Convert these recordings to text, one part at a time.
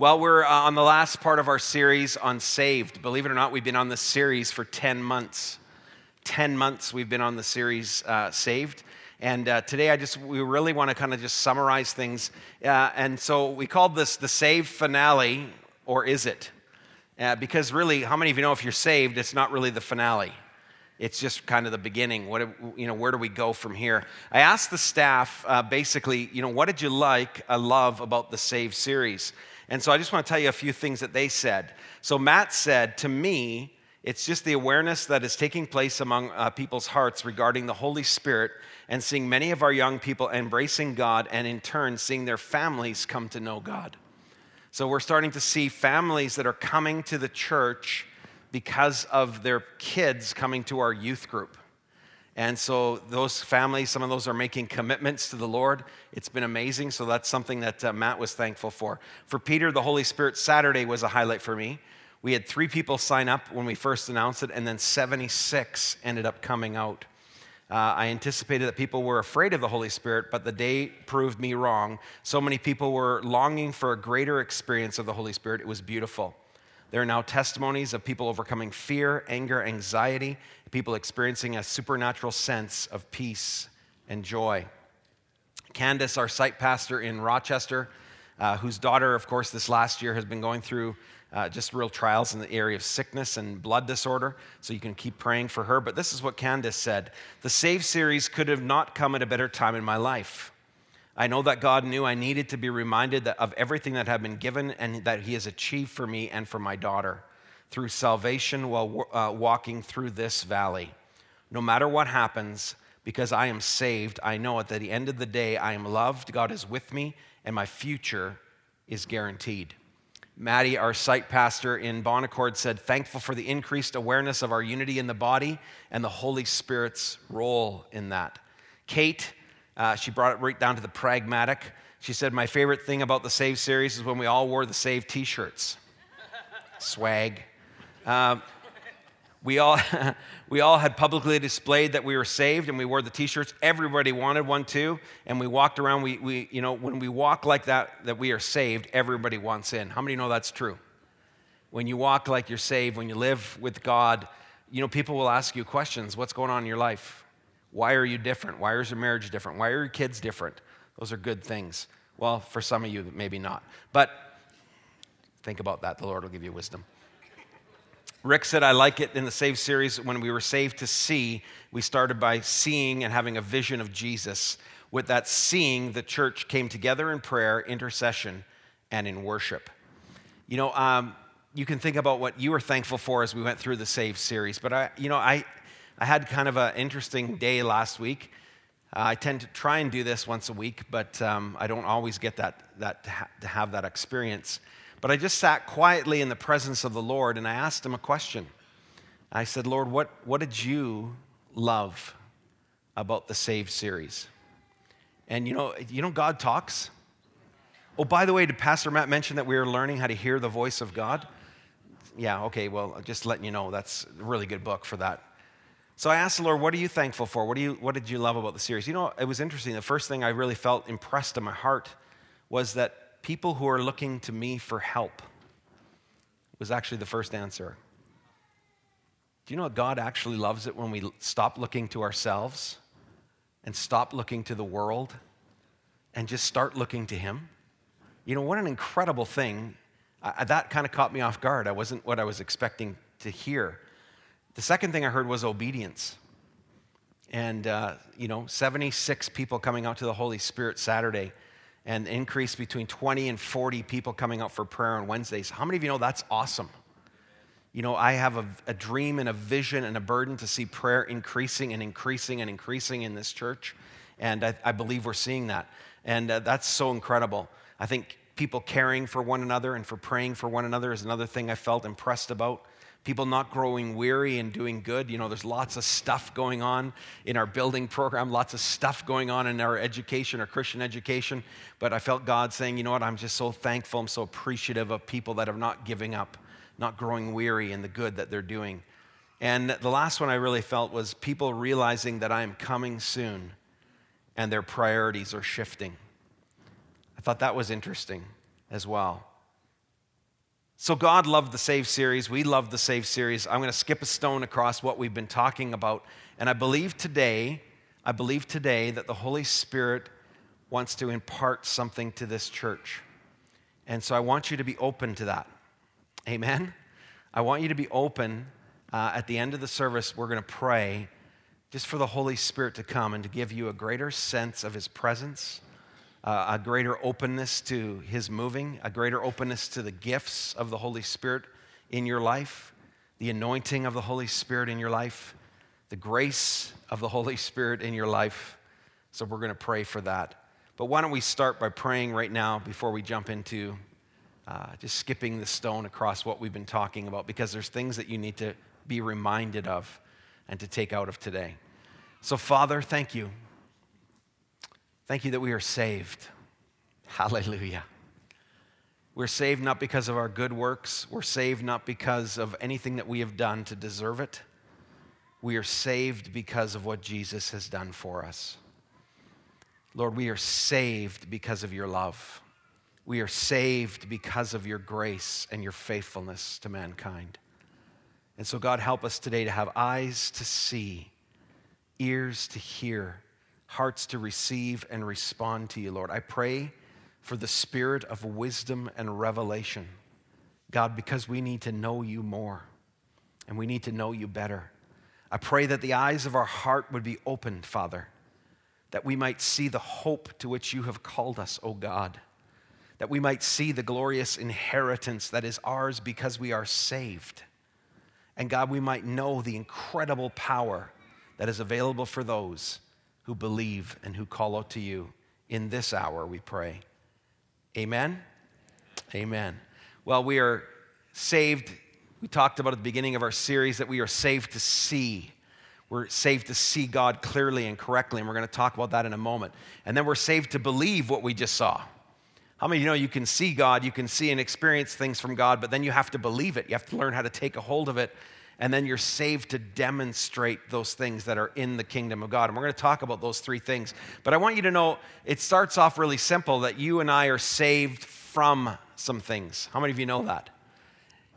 Well, we're uh, on the last part of our series on Saved. Believe it or not, we've been on this series for 10 months. 10 months we've been on the series uh, Saved. And uh, today I just, we really want to kind of just summarize things. Uh, and so we called this the Saved finale, or is it? Uh, because really, how many of you know if you're saved, it's not really the finale? It's just kind of the beginning. What, you know, where do we go from here? I asked the staff uh, basically, you know, what did you like, uh, love about the Save series? And so I just want to tell you a few things that they said. So Matt said, to me, it's just the awareness that is taking place among uh, people's hearts regarding the Holy Spirit and seeing many of our young people embracing God and in turn seeing their families come to know God. So we're starting to see families that are coming to the church because of their kids coming to our youth group. And so those families, some of those are making commitments to the Lord. It's been amazing. So that's something that uh, Matt was thankful for. For Peter, the Holy Spirit Saturday was a highlight for me. We had three people sign up when we first announced it, and then 76 ended up coming out. Uh, I anticipated that people were afraid of the Holy Spirit, but the day proved me wrong. So many people were longing for a greater experience of the Holy Spirit. It was beautiful. There are now testimonies of people overcoming fear, anger, anxiety, people experiencing a supernatural sense of peace and joy. Candace, our site pastor in Rochester, uh, whose daughter, of course, this last year has been going through uh, just real trials in the area of sickness and blood disorder. So you can keep praying for her. But this is what Candace said The Save series could have not come at a better time in my life. I know that God knew I needed to be reminded of everything that had been given and that He has achieved for me and for my daughter through salvation while uh, walking through this valley. No matter what happens, because I am saved, I know at the end of the day I am loved, God is with me, and my future is guaranteed. Maddie, our site pastor in Bon Accord, said, Thankful for the increased awareness of our unity in the body and the Holy Spirit's role in that. Kate, uh, she brought it right down to the pragmatic. She said, My favorite thing about the Save series is when we all wore the Save t shirts. Swag. Um, we all, we all had publicly displayed that we were saved and we wore the t-shirts. Everybody wanted one too. And we walked around. We, we you know when we walk like that that we are saved everybody wants in. How many know that's true? When you walk like you're saved when you live with god you know people will ask you questions. What's going on in your life why are you different? Why is your marriage different? Why are your kids different? Those are good things. Well, for some of you, maybe not. But think about that. The Lord will give you wisdom. Rick said, I like it in the Save series. When we were saved to see, we started by seeing and having a vision of Jesus. With that seeing, the church came together in prayer, intercession, and in worship. You know, um, you can think about what you were thankful for as we went through the Save series, but I, you know, I, I had kind of an interesting day last week. Uh, I tend to try and do this once a week, but um, I don't always get that, that to, ha- to have that experience. But I just sat quietly in the presence of the Lord and I asked him a question. I said, Lord, what, what did you love about the Save series? And you know, you know, God talks. Oh, by the way, did Pastor Matt mention that we were learning how to hear the voice of God? Yeah, okay, well, just letting you know, that's a really good book for that. So I asked the Lord, what are you thankful for? What, do you, what did you love about the series? You know, it was interesting. The first thing I really felt impressed in my heart was that people who are looking to me for help was actually the first answer. Do you know what God actually loves it when we stop looking to ourselves and stop looking to the world and just start looking to Him? You know, what an incredible thing. I, that kind of caught me off guard. I wasn't what I was expecting to hear. The second thing I heard was obedience. And, uh, you know, 76 people coming out to the Holy Spirit Saturday and increase between 20 and 40 people coming out for prayer on Wednesdays. How many of you know that's awesome? You know, I have a, a, dream and a vision and a burden to see prayer increasing and increasing and increasing in this church. And I, I believe we're seeing that. And uh, that's so incredible. I think people caring for one another and for praying for one another is another thing I felt impressed about people not growing weary and doing good. You know, there's lots of stuff going on in our building program, lots of stuff going on in our education, our Christian education. But I felt God saying, you know what, I'm just so thankful, I'm so appreciative of people that are not giving up, not growing weary in the good that they're doing. And the last one I really felt was people realizing that I am coming soon and their priorities are shifting. I thought that was interesting as well. So, God loved the Save series. We love the Save series. I'm going to skip a stone across what we've been talking about. And I believe today, I believe today that the Holy Spirit wants to impart something to this church. And so I want you to be open to that. Amen? I want you to be open. Uh, at the end of the service, we're going to pray just for the Holy Spirit to come and to give you a greater sense of His presence, uh, a greater openness to His moving, a greater openness to the gifts of the Holy Spirit in your life, the anointing of the Holy Spirit in your life, the grace of the Holy Spirit in your life. So we're going to pray for that. But why don't we start by praying right now before we jump into uh, just skipping the stone across what we've been talking about because there's things that you need to be reminded of and to take out of today. So, Father, thank you. Thank you that we are saved. Hallelujah. We're saved not because of our good works, we're saved not because of anything that we have done to deserve it. We are saved because of what Jesus has done for us. Lord, we are saved because of your love. We are saved because of your grace and your faithfulness to mankind. And so, God, help us today to have eyes to see, ears to hear, hearts to receive and respond to you, Lord. I pray for the spirit of wisdom and revelation, God, because we need to know you more and we need to know you better. I pray that the eyes of our heart would be opened, Father, that we might see the hope to which you have called us, O God that we might see the glorious inheritance that is ours because we are saved. And God, we might know the incredible power that is available for those who believe and who call out to you in this hour, we pray. Amen? Amen. Well, we are saved. We talked about at the beginning of our series that we are saved to see. We're saved to see God clearly and correctly, and we're going to talk about that in a moment. And then we're saved to believe what we just saw. How many of you know you can see God, you can see and experience things from God, but then you have to believe it. You have to learn how to take a hold of it, and then you're saved to demonstrate those things that are in the kingdom of God. And we're going to talk about those three things. But I want you to know it starts off really simple that you and I are saved from some things. How many of you know that?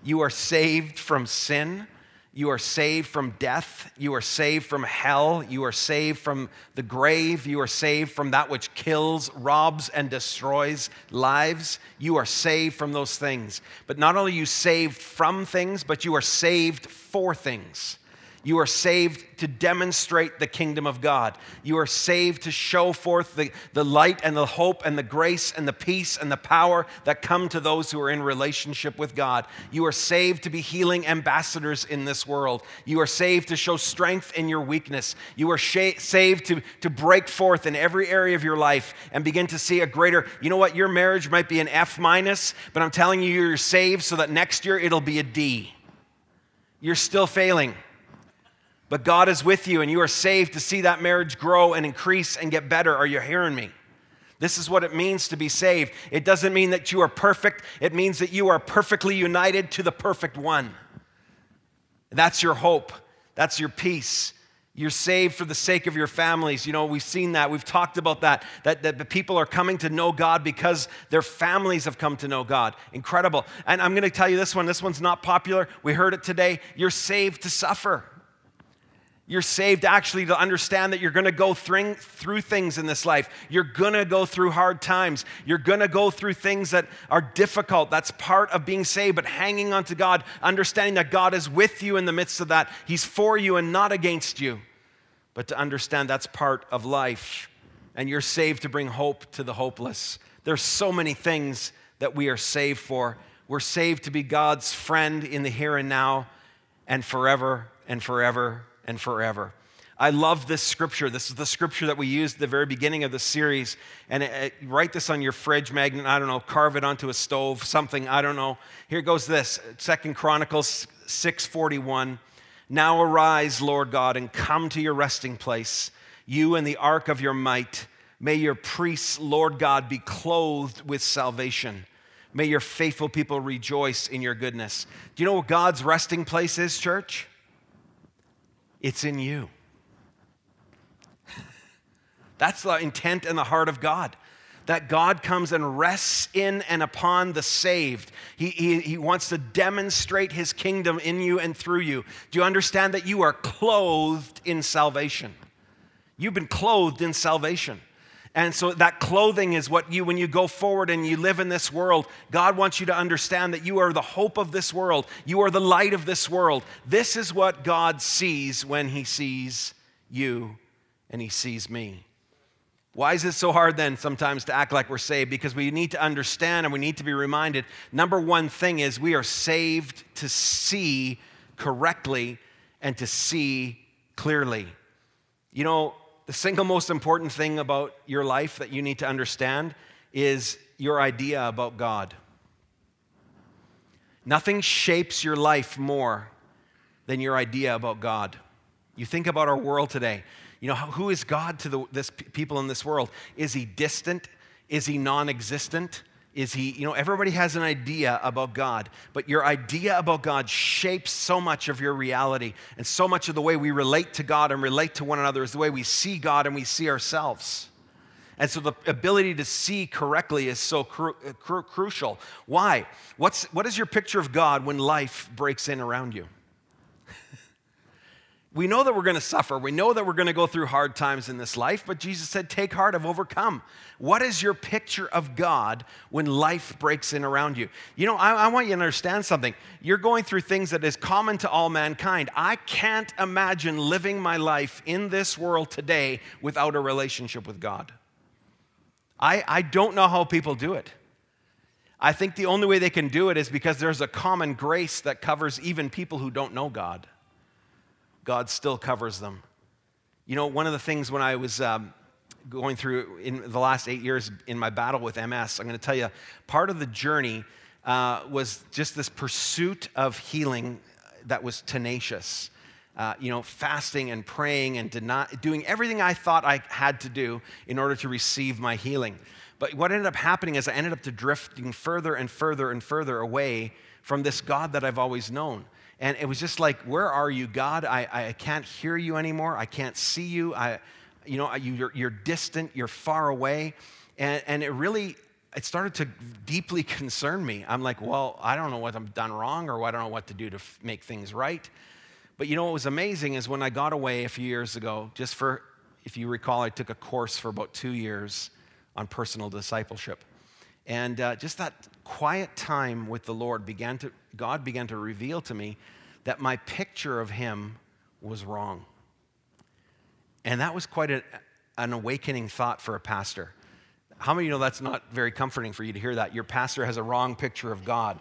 You are saved from sin. You are saved from death. You are saved from hell. You are saved from the grave. You are saved from that which kills, robs, and destroys lives. You are saved from those things. But not only you saved from things, but you are saved for things. You are saved to demonstrate the kingdom of God. You are saved to show forth the, the light and the hope and the grace and the peace and the power that come to those who are in relationship with God. You are saved to be healing ambassadors in this world. You are saved to show strength in your weakness. You are sh- saved to, to break forth in every area of your life and begin to see a greater, you know what, your marriage might be an F minus, but I'm telling you, you're saved so that next year it'll be a D. You're still failing. But God is with you, and you are saved to see that marriage grow and increase and get better. Are you hearing me? This is what it means to be saved. It doesn't mean that you are perfect, it means that you are perfectly united to the perfect one. That's your hope, that's your peace. You're saved for the sake of your families. You know, we've seen that. We've talked about that, that, that the people are coming to know God because their families have come to know God. Incredible. And I'm going to tell you this one. This one's not popular. We heard it today. You're saved to suffer. You're saved actually to understand that you're going to go through, things in this life. You're going to go through hard times. You're going to go through things that are difficult. That's part of being saved, but hanging on to God, understanding that God is with you in the midst of that. He's for you and not against you. But to understand that's part of life. And you're saved to bring hope to the hopeless. There's so many things that we are saved for. We're saved to be God's friend in the here and now and forever and forever and forever. I love this scripture. This is the scripture that we used at the very beginning of the series. And it, it, write this on your fridge magnet. I don't know, carve it onto a stove, something. I don't know. Here goes this Second Chronicles 641. Now arise, Lord God, and come to your resting place, you and the ark of your might. May your priests, Lord God, be clothed with salvation. May your faithful people rejoice in your goodness. Do you know what God's resting place is, church? It's in you. That's the intent and the heart of God. that God comes and rests in and upon the saved. He, he, he wants to demonstrate his kingdom in you and through you. Do you understand that you are clothed in salvation? You've been clothed in salvation. And so that clothing is what you, when you go forward and you live in this world, God wants you to understand that you are the hope of this world. You are the light of this world. This is what God sees when He sees you and He sees me. Why is it so hard then sometimes to act like we're saved? Because we need to understand and we need to be reminded. Number one thing is we are saved to see correctly and to see clearly. You know, the single most important thing about your life that you need to understand is your idea about God. Nothing shapes your life more than your idea about God. You think about our world today. You know, who is God to the this, people in this world? Is he distant? Is he non existent? Is he, you know, everybody has an idea about God, but your idea about God shapes so much of your reality. And so much of the way we relate to God and relate to one another is the way we see God and we see ourselves. And so the ability to see correctly is so cru- uh, cru- crucial. Why? What's, what is your picture of God when life breaks in around you? We know that we're going to suffer. We know that we're going to go through hard times in this life, but Jesus said, Take heart, I've overcome. What is your picture of God when life breaks in around you? You know, I, I, want you to understand something. You're going through things that is common to all mankind. I can't imagine living my life in this world today without a relationship with God. I, I don't know how people do it. I think the only way they can do it is because there's a common grace that covers even people who don't know God. God still covers them. You know, one of the things when I was um, going through in the last eight years in my battle with MS, I'm going to tell you, part of the journey uh, was just this pursuit of healing that was tenacious. Uh, you know, fasting and praying and doing everything I thought I had to do in order to receive my healing. But what ended up happening is I ended up to drifting further and further and further away from this God that I've always known. And it was just like, where are you, God? I, I can't hear you anymore. I can't see you. I, you know, you're, you're distant. You're far away. And, and it really, it started to deeply concern me. I'm like, well, I don't know what I've done wrong or I don't know what to do to f- make things right. But you know what was amazing is when I got away a few years ago, just for, if you recall, I took a course for about two years on personal discipleship. And uh, just that quiet time with the Lord began to, God began to reveal to me that my picture of Him was wrong. And that was quite a, an awakening thought for a pastor. How many of you know that's not very comforting for you to hear that? Your pastor has a wrong picture of God.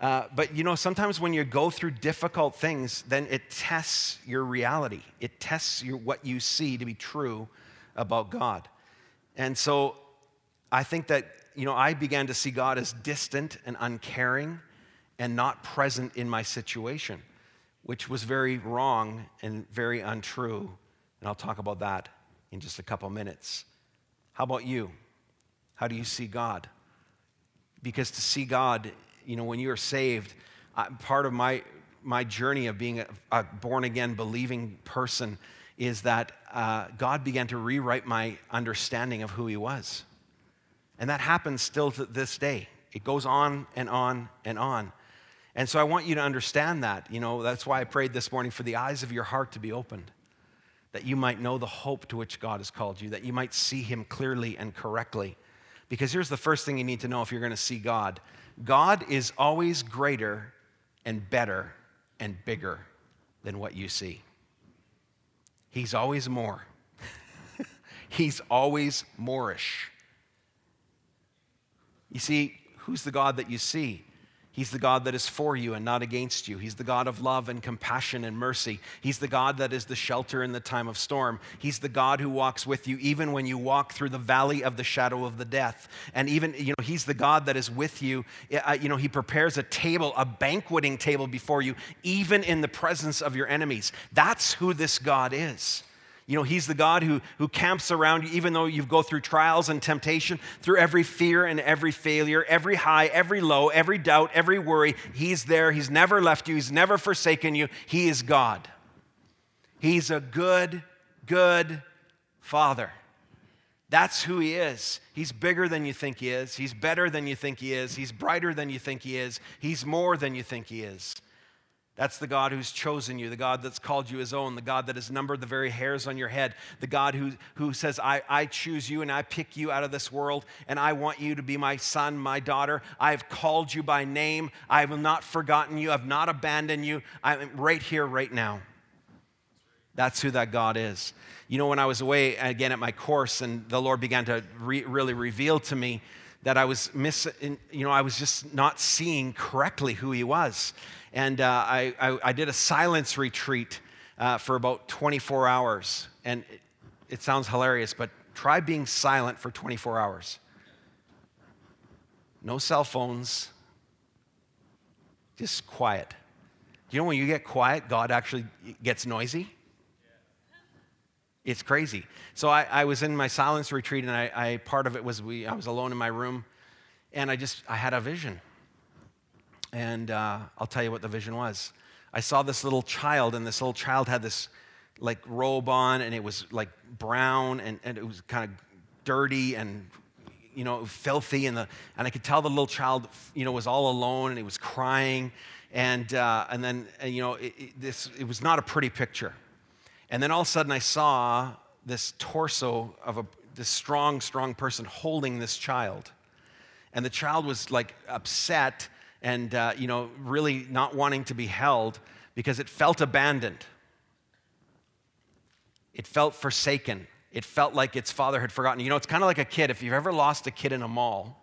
Uh, but you know, sometimes when you go through difficult things, then it tests your reality. It tests your, what you see to be true about God. And so I think that you know, I began to see God as distant and uncaring and not present in my situation, which was very wrong and very untrue. And I'll talk about that in just a couple minutes. How about you? How do you see God? Because to see God, you know, when you are saved, part of my, my journey of being a, a born again, believing person is that uh, God began to rewrite my understanding of who He was. And that happens still to this day. It goes on and on and on. And so I want you to understand that. You know, that's why I prayed this morning for the eyes of your heart to be opened, that you might know the hope to which God has called you, that you might see Him clearly and correctly. Because here's the first thing you need to know if you're going to see God God is always greater and better and bigger than what you see. He's always more. He's always moreish. You see, who's the God that you see? He's the God that is for you and not against you. He's the God of love and compassion and mercy. He's the God that is the shelter in the time of storm. He's the God who walks with you even when you walk through the valley of the shadow of the death. And even, you know, He's the God that is with you. Uh, you know, He prepares a table, a banqueting table before you, even in the presence of your enemies. That's who this God is. You know, He's the God who, who camps around you, even though you go through trials and temptation, through every fear and every failure, every high, every low, every doubt, every worry. He's there. He's never left you, He's never forsaken you. He is God. He's a good, good Father. That's who He is. He's bigger than you think He is. He's better than you think He is. He's brighter than you think He is. He's more than you think He is. That's the God who's chosen you, the God that's called you his own, the God that has numbered the very hairs on your head, the God who, who says, I, I choose you and I pick you out of this world, and I want you to be my son, my daughter. I have called you by name. I have not forgotten you. I've not abandoned you. I'm right here, right now. That's who that God is. You know, when I was away again at my course, and the Lord began to re- really reveal to me that I was miss, you know, I was just not seeing correctly who He was. And uh, I, I, I, did a silence retreat uh, for about 24 hours. And it, it sounds hilarious, but try being silent for 24 hours. No cell phones, just quiet. You know, when you get quiet, God actually gets noisy. It's crazy. So I, I was in my silence retreat, and I, I, part of it was we, I was alone in my room, and I just I had a vision. And uh, I'll tell you what the vision was. I saw this little child, and this little child had this like robe on, and it was like brown, and, and it was kind of dirty and you know filthy, and the and I could tell the little child you know was all alone, and he was crying, and uh, and then and, you know it, it, this it was not a pretty picture, and then all of a sudden I saw this torso of a this strong strong person holding this child, and the child was like upset and uh, you know really not wanting to be held because it felt abandoned. It felt forsaken. It felt like its father had forgotten. You know it's kind of like a kid. If you've ever lost a kid in a mall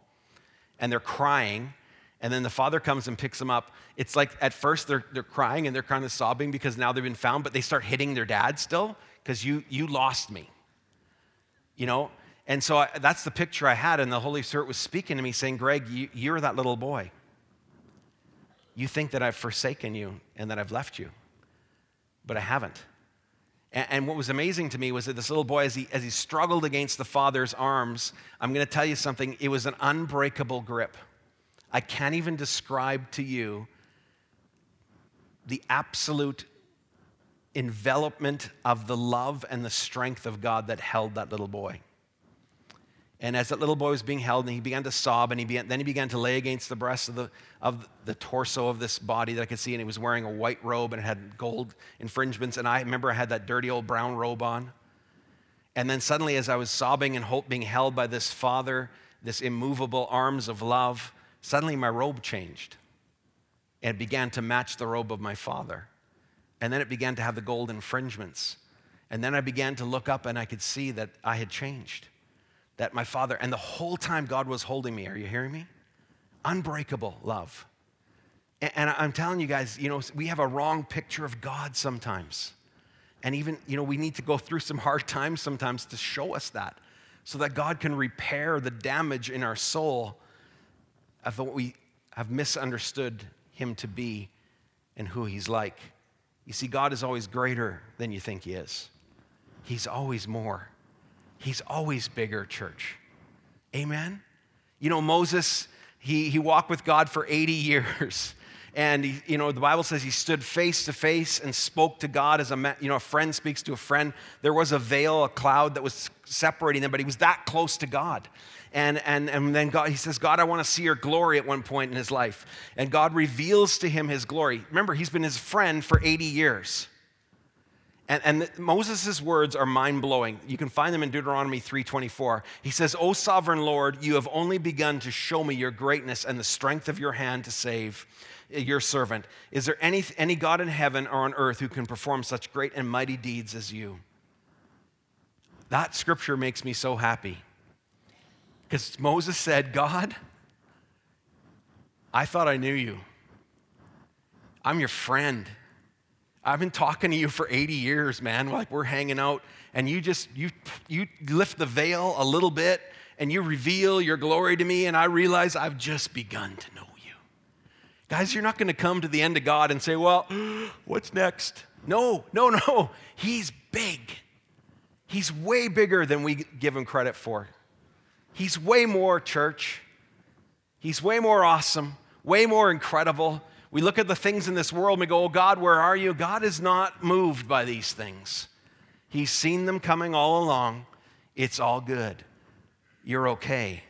and they're crying and then the father comes and picks them up it's like at first they're, they're crying and they're kind of sobbing because now they've been found but they start hitting their dad still because you you lost me you know and so I, that's the picture i had and the holy spirit was speaking to me saying greg you, you're that little boy you think that I've forsaken you and that I've left you, but I haven't. And, and what was amazing to me was that this little boy, as he, as he struggled against the father's arms, I'm going to tell you something, it was an unbreakable grip. I can't even describe to you the absolute envelopment of the love and the strength of God that held that little boy. And as that little boy was being held, and he began to sob, and he began, then he began to lay against the breast of the, of the torso of this body that I could see, and he was wearing a white robe and it had gold infringements. And I remember I had that dirty old brown robe on. And then suddenly, as I was sobbing and hope being held by this father, this immovable arms of love, suddenly my robe changed and began to match the robe of my father. And then it began to have the gold infringements. And then I began to look up and I could see that I had changed that my father, and the whole time God was holding me. Are you hearing me? Unbreakable love. And I'm telling you guys, you know, we have a wrong picture of God sometimes. And even, you know, we need to go through some hard times sometimes to show us that so that God can repair the damage in our soul of what we have misunderstood Him to be and who He's like. You see, God is always greater than you think He is, He's always more. He's always bigger, church. Amen? You know, Moses, he, he walked with God for 80 years. And, he, you know, the Bible says he stood face to face and spoke to God as a, you know, a friend speaks to a friend. There was a veil, a cloud that was separating them, but he was that close to God. And, and, and then God, he says, God, I want to see your glory at one point in his life. And God reveals to him his glory. Remember, he's been his friend for 80 years. And, and Moses' words are mind-blowing. You can find them in Deuteronomy 3.24. He says, O sovereign Lord, you have only begun to show me your greatness and the strength of your hand to save eh, your servant. Is there any, any God in heaven or on earth who can perform such great and mighty deeds as you? That scripture makes me so happy. Because Moses said, God, I thought I knew you. I'm your friend. I've been talking to you for 80 years, man. Like we're hanging out, and you just you you lift the veil a little bit and you reveal your glory to me, and I realize I've just begun to know you. Guys, you're not to come to the end of God and say, Well, what's next? No, no, no. He's big. He's way bigger than we give him credit for. He's way more, church. He's way more awesome, way more incredible. We look at the things in this world and we go, Oh God, where are you? God is not moved by these things. He's seen them coming all along. It's all good. you're okay.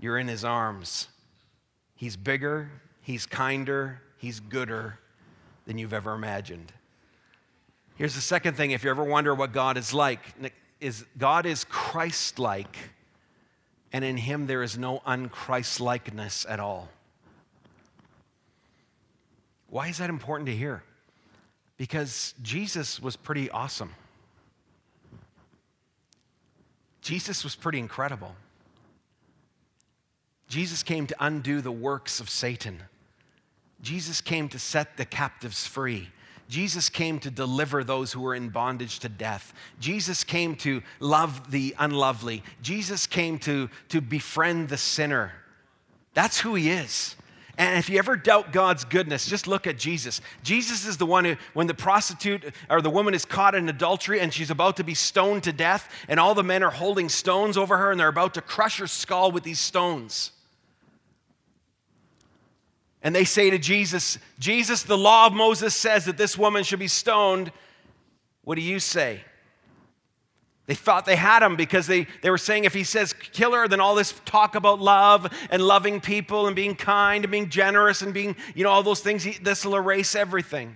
You're in his arms. He's bigger, he's kinder, he's gooder than you've ever imagined. Here's the second thing if you ever wonder what God is like, is God is Christ-like, and in him there is no unChrist-likeness at all. Why is that important to hear? Because Jesus was pretty awesome. Jesus was pretty incredible. Jesus came to undo the works of Satan. Jesus came to set the captives free. Jesus came to deliver those who were in bondage to death. Jesus came to love the unlovely. Jesus came to, to befriend the sinner. That's who he is. And if you ever doubt God's goodness, just look at Jesus. Jesus is the one who, when the prostitute or the woman is caught in adultery and she's about to be stoned to death, and all the men are holding stones over her and they're about to crush her skull with these stones. And they say to Jesus, Jesus, the law of Moses says that this woman should be stoned. What do you say? They thought they had him because they, they were saying if he says kill her, then all this talk about love and loving people and being kind and being generous and being, you know, all those things, this will erase everything.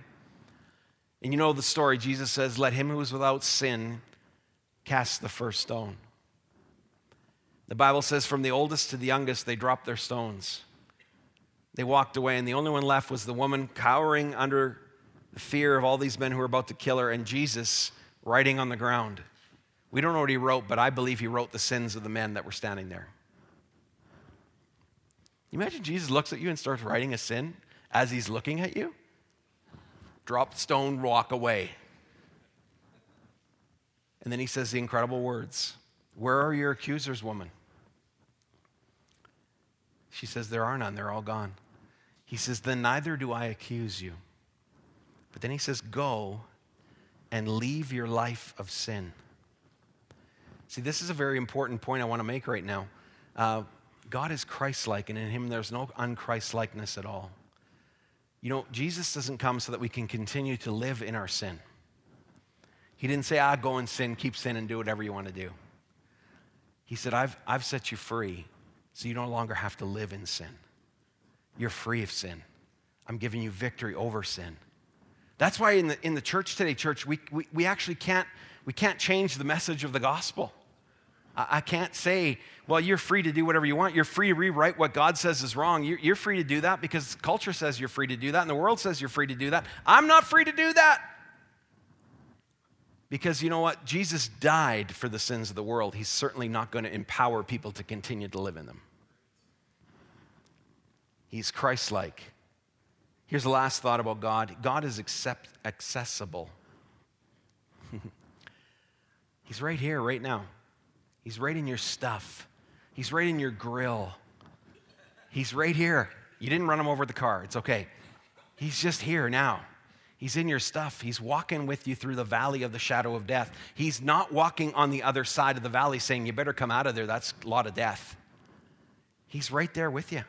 And you know the story. Jesus says, Let him who is without sin cast the first stone. The Bible says, from the oldest to the youngest, they dropped their stones. They walked away, and the only one left was the woman cowering under the fear of all these men who were about to kill her, and Jesus writing on the ground. We don't know what he wrote, but I believe he wrote the sins of the men that were standing there. Imagine Jesus looks at you and starts writing a sin as he's looking at you? Drop stone, walk away. And then he says the incredible words Where are your accusers, woman? She says, There are none, they're all gone. He says, Then neither do I accuse you. But then he says, Go and leave your life of sin. See, this is a very important point I want to make right now. Uh, God is Christ like, and in him there's no unchrist likeness at all. You know, Jesus doesn't come so that we can continue to live in our sin. He didn't say, ah, go and sin, keep sin, and do whatever you want to do. He said, I've, I've set you free so you no longer have to live in sin. You're free of sin. I'm giving you victory over sin. That's why in the, in the church today, church, we, we, we actually can't, we can't change the message of the gospel. I can't say, well, you're free to do whatever you want. You're free to rewrite what God says is wrong. You're free to do that because culture says you're free to do that and the world says you're free to do that. I'm not free to do that. Because you know what? Jesus died for the sins of the world. He's certainly not going to empower people to continue to live in them. He's Christ like. Here's the last thought about God God is accept- accessible. He's right here, right now. He's right in your stuff. He's right in your grill. He's right here. You didn't run him over the car. It's okay. He's just here now. He's in your stuff. He's walking with you through the valley of the shadow of death. He's not walking on the other side of the valley saying, You better come out of there. That's a lot of death. He's right there with you.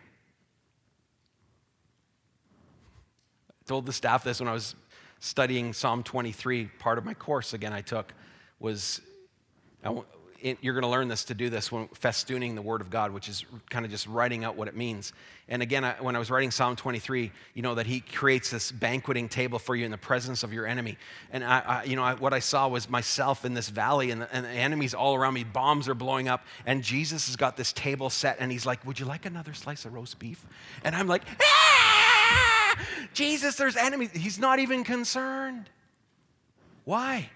Told the staff this when I was studying Psalm 23. Part of my course, again, I took was you're going to learn this to do this when festooning the word of God, which is kind of just writing out what it means. And again, I, when I was writing Psalm 23, you know that He creates this banqueting table for you in the presence of your enemy. And I, I you know, I, what I saw was myself in this valley, and the, and the enemies all around me. Bombs are blowing up, and Jesus has got this table set, and He's like, "Would you like another slice of roast beef?" And I'm like, ah! "Jesus, there's enemies." He's not even concerned. Why?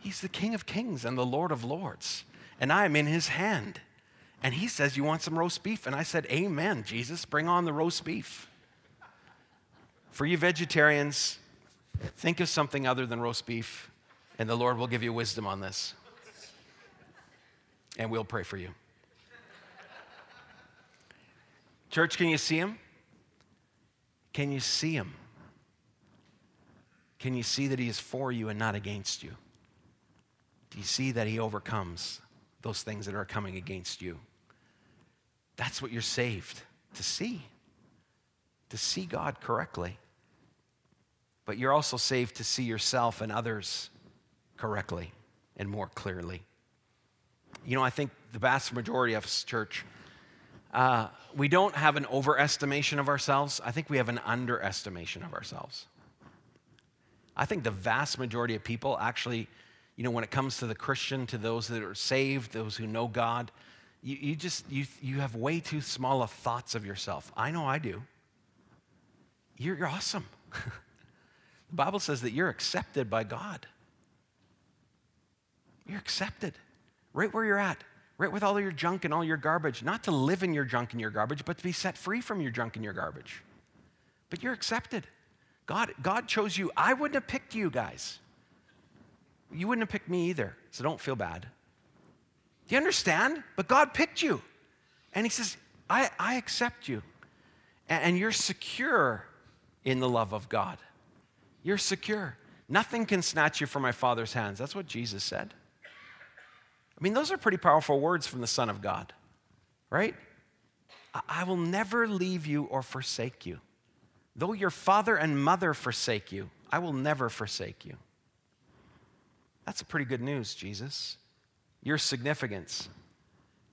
He's the King of Kings and the Lord of Lords, and I am in his hand. And he says, You want some roast beef? And I said, Amen, Jesus, bring on the roast beef. For you vegetarians, think of something other than roast beef, and the Lord will give you wisdom on this. And we'll pray for you. Church, can you see him? Can you see him? Can you see that he is for you and not against you? Do you see that he overcomes those things that are coming against you? That's what you're saved to see, to see God correctly. But you're also saved to see yourself and others correctly and more clearly. You know, I think the vast majority of us, church, uh, we don't have an overestimation of ourselves. I think we have an underestimation of ourselves. I think the vast majority of people actually, you know, when it comes to the Christian, to those that are saved, those who know God, you, you just, you, you have way too small of thoughts of yourself. I know I do. You're, you're awesome. the Bible says that you're accepted by God. You're accepted right where you're at, right with all your junk and all your garbage. Not to live in your junk and your garbage, but to be set free from your junk and your garbage. But you're accepted. God, God chose you. I wouldn't have picked you guys. You wouldn't have picked me either, so don't feel bad. Do you understand? But God picked you. And He says, I, I accept you. And, and you're secure in the love of God. You're secure. Nothing can snatch you from my Father's hands. That's what Jesus said. I mean, those are pretty powerful words from the Son of God, right? I will never leave you or forsake you. Though your father and mother forsake you, I will never forsake you. That's pretty good news, Jesus. Your significance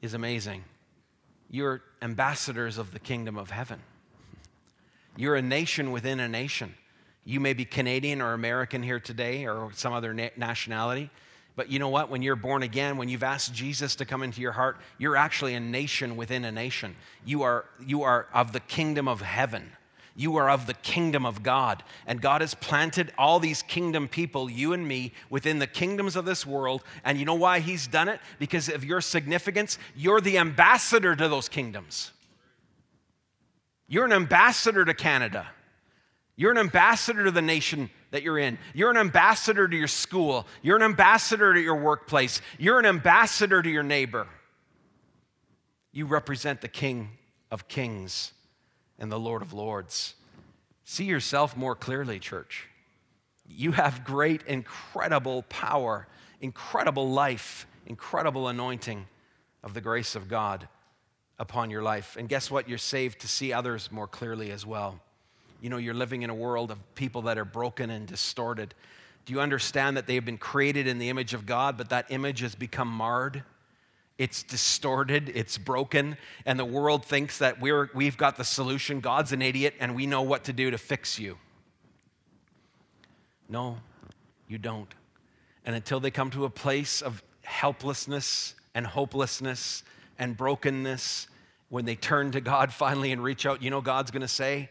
is amazing. You're ambassadors of the kingdom of heaven. You're a nation within a nation. You may be Canadian or American here today or some other na- nationality, but you know what? When you're born again, when you've asked Jesus to come into your heart, you're actually a nation within a nation. You are, you are of the kingdom of heaven. You are of the kingdom of God. And God has planted all these kingdom people, you and me, within the kingdoms of this world. And you know why He's done it? Because of your significance. You're the ambassador to those kingdoms. You're an ambassador to Canada. You're an ambassador to the nation that you're in. You're an ambassador to your school. You're an ambassador to your workplace. You're an ambassador to your neighbor. You represent the King of Kings and the Lord of Lords. See yourself more clearly, church. You have great, incredible power, incredible life, incredible anointing of the grace of God upon your life. And guess what? You're saved to see others more clearly as well. You know, you're living in a world of people that are broken and distorted. Do you understand that they have been created in the image of God, but that image has become marred? it's distorted, it's broken, and the world thinks that we're, we've got the solution. God's an idiot, and we know what to do to fix you. No, you don't. And until they come to a place of helplessness and hopelessness and brokenness, when they turn to God finally and reach out, you know, God's gonna say,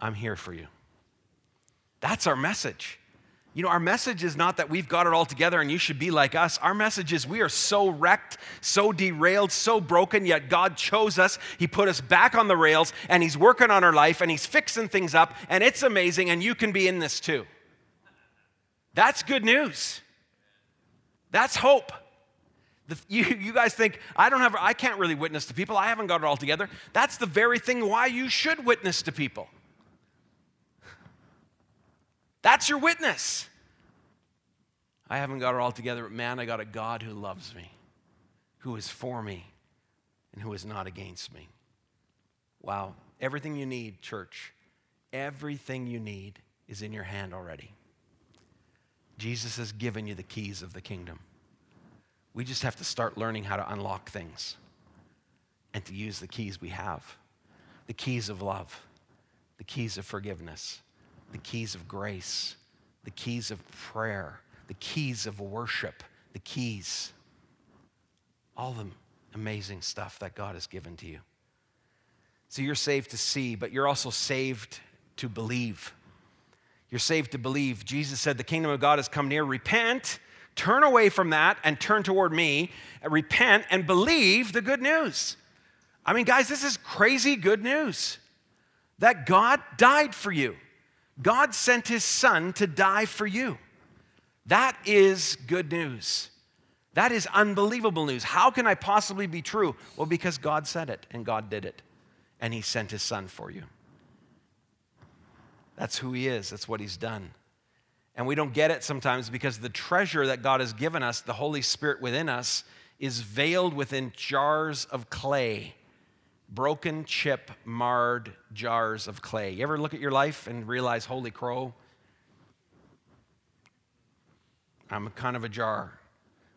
I'm here for you. That's our message. You know, our message is not that we've got it all together and you should be like us. Our message is we are so wrecked, so derailed, so broken, yet God chose us. He put us back on the rails and He's working on our life and He's fixing things up and it's amazing and you can be in this too. That's good news. That's hope. The, you, you guys think, I don't have, I can't really witness to people. I haven't got it all together. That's the very thing why you should witness to people. That's your witness. I haven't got it all together, but man, I got a God who loves me, who is for me, and who is not against me. Wow. Everything you need, church, everything you need is in your hand already. Jesus has given you the keys of the kingdom. We just have to start learning how to unlock things and to use the keys we have the keys of love, the keys of forgiveness, the keys of grace, the keys of prayer, the keys of worship, the keys. All the amazing stuff that God has given to you. So you're saved to see, but you're also saved to believe. You're saved to believe. Jesus said, The kingdom of God has come near. Repent, turn away from that, and turn toward me. Repent and believe the good news. I mean, guys, this is crazy good news that God died for you. God sent his son to die for you. That is good news. That is unbelievable news. How can I possibly be true? Well, because God said it and God did it, and he sent his son for you. That's who he is, that's what he's done. And we don't get it sometimes because the treasure that God has given us, the Holy Spirit within us, is veiled within jars of clay broken, chip, marred jars of clay. You ever look at your life and realize, holy crow, I'm kind of a jar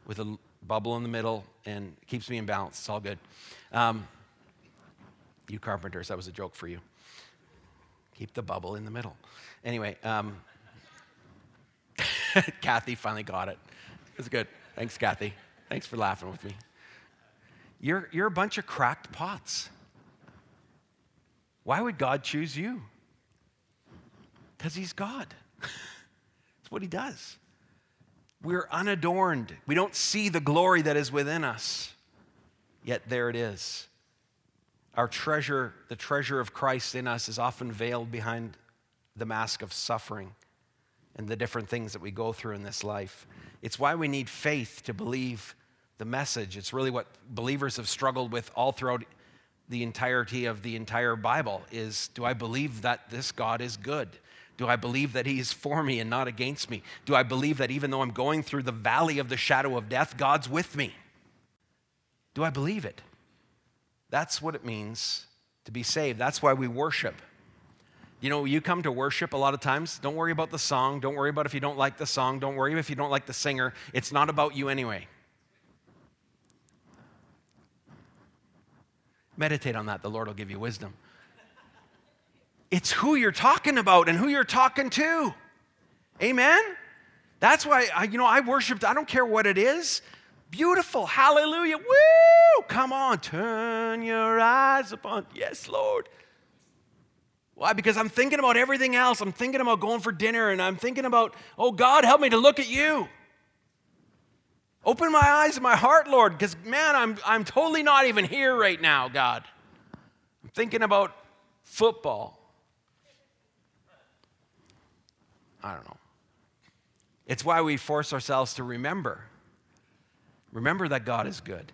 with a bubble in the middle and keeps me in balance. It's all good. Um, you carpenters, that was a joke for you. Keep the bubble in the middle. Anyway, um, Kathy finally got it. It was good. Thanks, Kathy. Thanks for laughing with me. You're, you're a bunch of cracked pots. Why would God choose you? Because He's God. That's what He does. We're unadorned. We don't see the glory that is within us. Yet there it is. Our treasure, the treasure of Christ in us, is often veiled behind the mask of suffering and the different things that we go through in this life. It's why we need faith to believe the message. It's really what believers have struggled with all throughout the entirety of the entire Bible is do I believe that this God is good? Do I believe that he is for me and not against me? Do I believe that even though I'm going through the valley of the shadow of death, God's with me? Do I believe it? That's what it means to be saved. That's why we worship. You know, you come to worship a lot of times, don't worry about the song. Don't worry about if you don't like the song. Don't worry if you don't like the singer. It's not about you anyway. Meditate on that. The Lord will give you wisdom. It's who you're talking about and who you're talking to. Amen? That's why, I, you know, I worshiped, I don't care what it is. Beautiful. Hallelujah. Woo! Come on. Turn your eyes upon, yes, Lord. Why? Because I'm thinking about everything else. I'm thinking about going for dinner and I'm thinking about, oh, God, help me to look at you. Open my eyes and my heart, Lord, because man, I'm, I'm totally not even here right now, God. I'm thinking about football. I don't know. It's why we force ourselves to remember. Remember that God is good.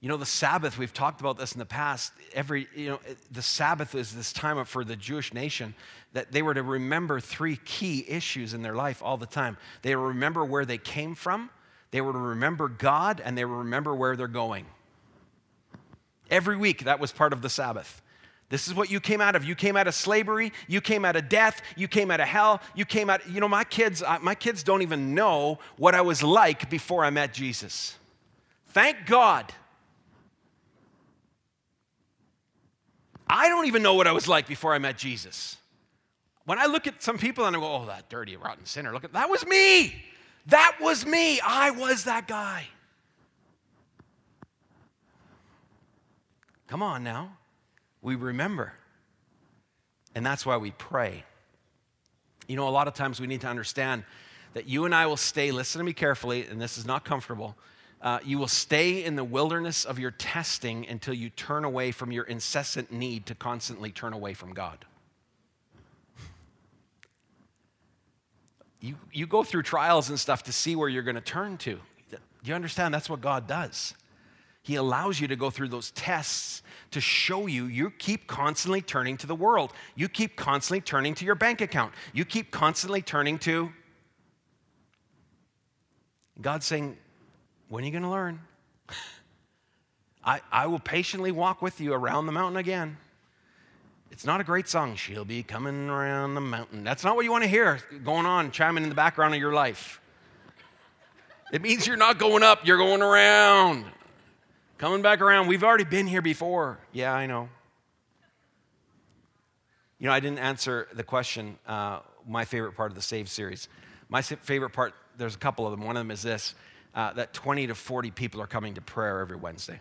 You know, the Sabbath, we've talked about this in the past. Every, you know, the Sabbath is this time for the Jewish nation that they were to remember three key issues in their life all the time. They remember where they came from, they were to remember God, and they were to remember where they're going. Every week, that was part of the Sabbath. This is what you came out of. You came out of slavery. You came out of death. You came out of hell. You came out, you know, my kids, my kids don't even know what I was like before I met Jesus. Thank God I don't even know what I was like before I met Jesus. When I look at some people and I go, oh, that dirty, rotten sinner, look at that was me. That was me. I was that guy. Come on now. We remember. And that's why we pray. You know, a lot of times we need to understand that you and I will stay, listen to me carefully, and this is not comfortable uh, you will stay in the wilderness of your testing until you turn away from your incessant need to constantly turn away from God. You, you go through trials and stuff to see where you're going to turn to. Do you understand? That's what God does. He allows you to go through those tests to show you you keep constantly turning to the world. You keep constantly turning to your bank account. You keep constantly turning to God's saying, when are you going to learn? I, I will patiently walk with you around the mountain again. It's not a great song. She'll be coming around the mountain. That's not what you want to hear going on, chiming in the background of your life. It means you're not going up, you're going around. Coming back around. We've already been here before. Yeah, I know. You know, I didn't answer the question, uh, my favorite part of the Save series. My favorite part, there's a couple of them. One of them is this uh, that 20 to 40 people are coming to prayer every Wednesday.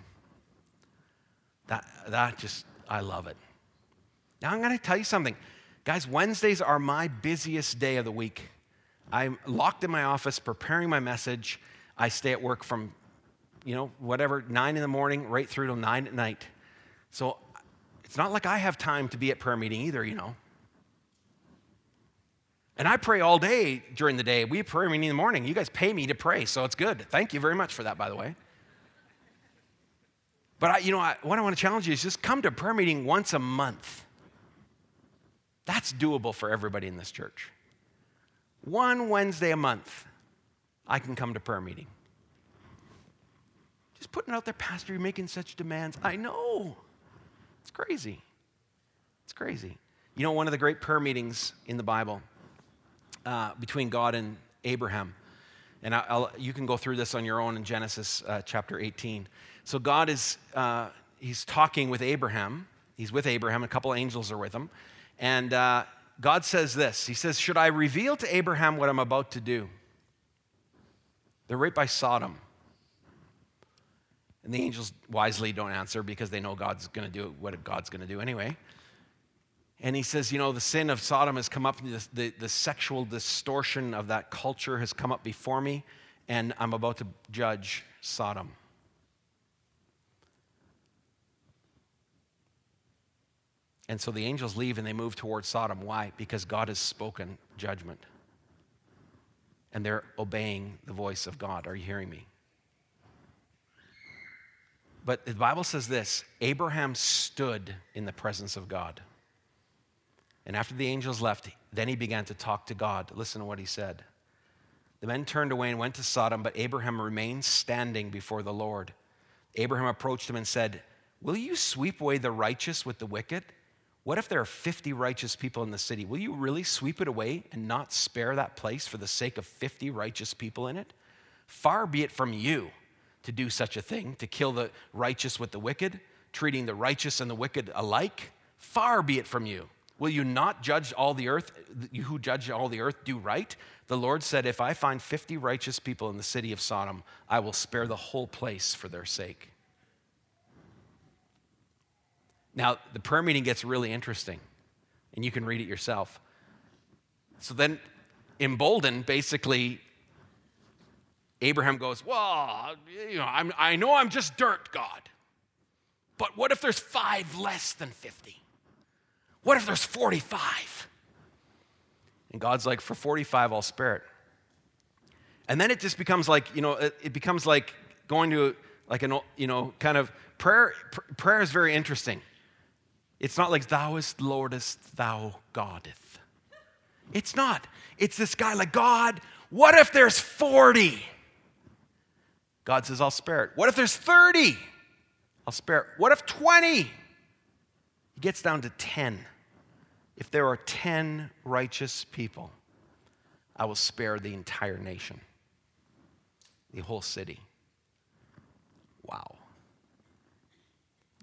That, that just, I love it. Now, I'm going to tell you something. Guys, Wednesdays are my busiest day of the week. I'm locked in my office preparing my message. I stay at work from, you know, whatever, nine in the morning right through till nine at night. So it's not like I have time to be at prayer meeting either, you know. And I pray all day during the day. We pray in the morning. You guys pay me to pray, so it's good. Thank you very much for that, by the way. But I, you know, I, what I want to challenge you is just come to prayer meeting once a month. That's doable for everybody in this church. One Wednesday a month, I can come to prayer meeting. Just putting it out there, Pastor, you're making such demands. I know. It's crazy. It's crazy. You know, one of the great prayer meetings in the Bible uh, between God and Abraham And I'll, you can go through this on your own in Genesis uh, chapter 18. So God is, uh, he's talking with Abraham. He's with Abraham, a couple angels are with him. And uh, God says this He says, Should I reveal to Abraham what I'm about to do? They're right by Sodom. And the angels wisely don't answer because they know God's going to do what God's going to do anyway. And he says, You know, the sin of Sodom has come up, the, the, the, sexual distortion of that culture has come up before me, and I'm about to judge Sodom. And so the angels leave and they move towards Sodom. Why? Because God has spoken judgment. And they're obeying the voice of God. Are you hearing me? But the Bible says this Abraham stood in the presence of God. And after the angels left, then he began to talk to God. Listen to what he said. The men turned away and went to Sodom, but Abraham remained standing before the Lord. Abraham approached him and said, Will you sweep away the righteous with the wicked? What if there are 50 righteous people in the city? Will you really sweep it away and not spare that place for the sake of 50 righteous people in it? Far be it from you to do such a thing, to kill the righteous with the wicked, treating the righteous and the wicked alike. Far be it from you. Will you not judge all the earth? You who judge all the earth do right? The Lord said, If I find 50 righteous people in the city of Sodom, I will spare the whole place for their sake. Now, the prayer meeting gets really interesting, and you can read it yourself. So then, emboldened, basically, Abraham goes, Well, you know, I'm, I know I'm just dirt, God, but what if there's five less than 50? What if there's 45? And God's like, for 45, I'll spare it. And then it just becomes like, you know, it, it becomes like going to like an, you know, kind of prayer. Pr- prayer is very interesting. It's not like thouest, lordest, thou Godeth. It's not. It's this guy like, God, what if there's 40? God says, I'll spare it. What if there's 30? I'll spare it. What if 20? He gets down to 10. If there are 10 righteous people, I will spare the entire nation, the whole city. Wow.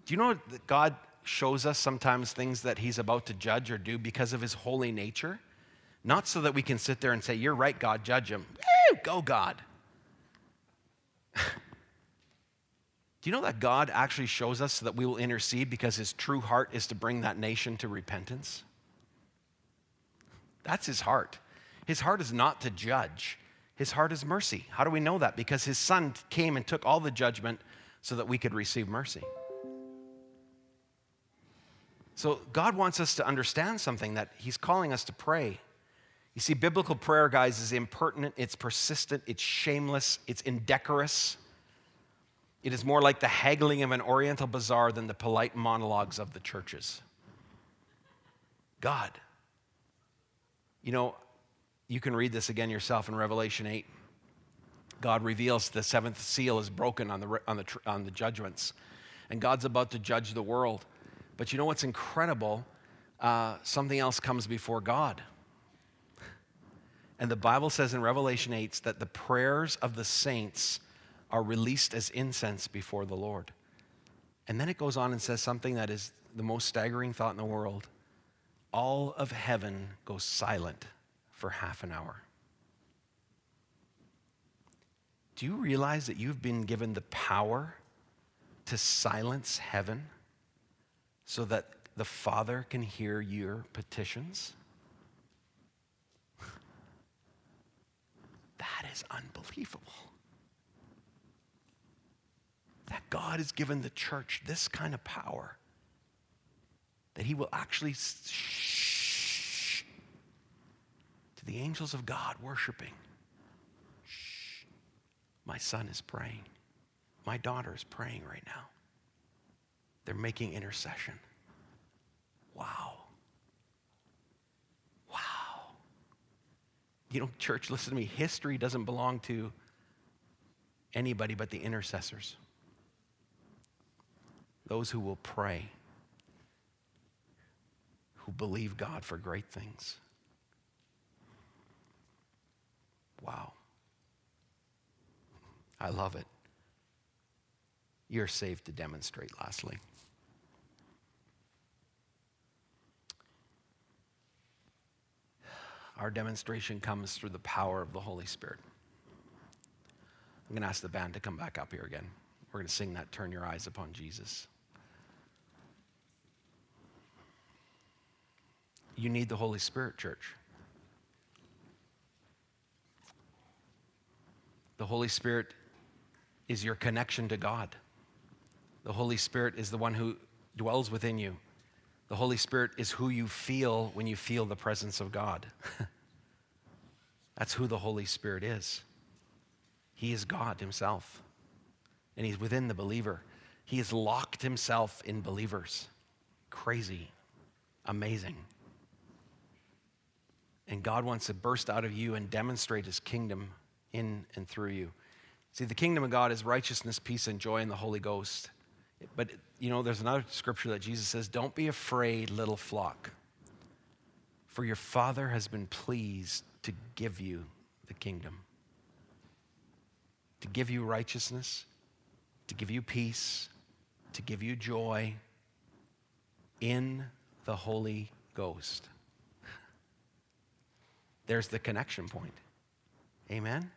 Do you know that God shows us sometimes things that He's about to judge or do because of His holy nature? Not so that we can sit there and say, You're right, God, judge him. Woo, go, God. do you know that God actually shows us so that we will intercede because His true heart is to bring that nation to repentance? That's his heart. His heart is not to judge, his heart is mercy. How do we know that? Because his son came and took all the judgment so that we could receive mercy. So God wants us to understand something that he's calling us to pray. You see, biblical prayer, guys, is impertinent, it's persistent, it's shameless, it's indecorous. It is more like the haggling of an oriental bazaar than the polite monologues of the churches. God, you know, you can read this again yourself in Revelation 8. God reveals the seventh seal is broken on the, on the, on the judgments, and God's about to judge the world. But you know what's incredible? Uh, something else comes before God. And the Bible says in Revelation 8 that the prayers of the saints are released as incense before the Lord. And then it goes on and says something that is the most staggering thought in the world all of heaven goes silent for half an hour. Do you realize that you've been given the power to silence heaven so that the Father can hear your petitions? that is unbelievable. That God has given the church this kind of power that he will actually shh to the angels of God worshiping. Shh. My son is praying. My daughter is praying right now. They're making intercession. Wow. Wow. You know, church, listen to me. History doesn't belong to anybody but the intercessors, those who will pray who believe God for great things. Wow. I love it. You're saved to demonstrate, lastly. Our demonstration comes through the power of the Holy Spirit. I'm going to ask the band to come back up here again. We're going to sing that Turn Your Eyes Upon Jesus. You need the Holy Spirit, church. The Holy Spirit is your connection to God. The Holy Spirit is the one who dwells within you. The Holy Spirit is who you feel when you feel the presence of God. That's who the Holy Spirit is. He is God Himself, and He's within the believer. He has locked Himself in believers. Crazy, amazing. And God wants to burst out of you and demonstrate His kingdom in and through you. See, the kingdom of God is righteousness, peace, and joy in the Holy Ghost. But, you know, there's another scripture that Jesus says, Don't be afraid, little flock, for your Father has been pleased to give you the kingdom, to give you righteousness, to give you peace, to give you joy in the Holy Ghost. There's the connection point. Amen?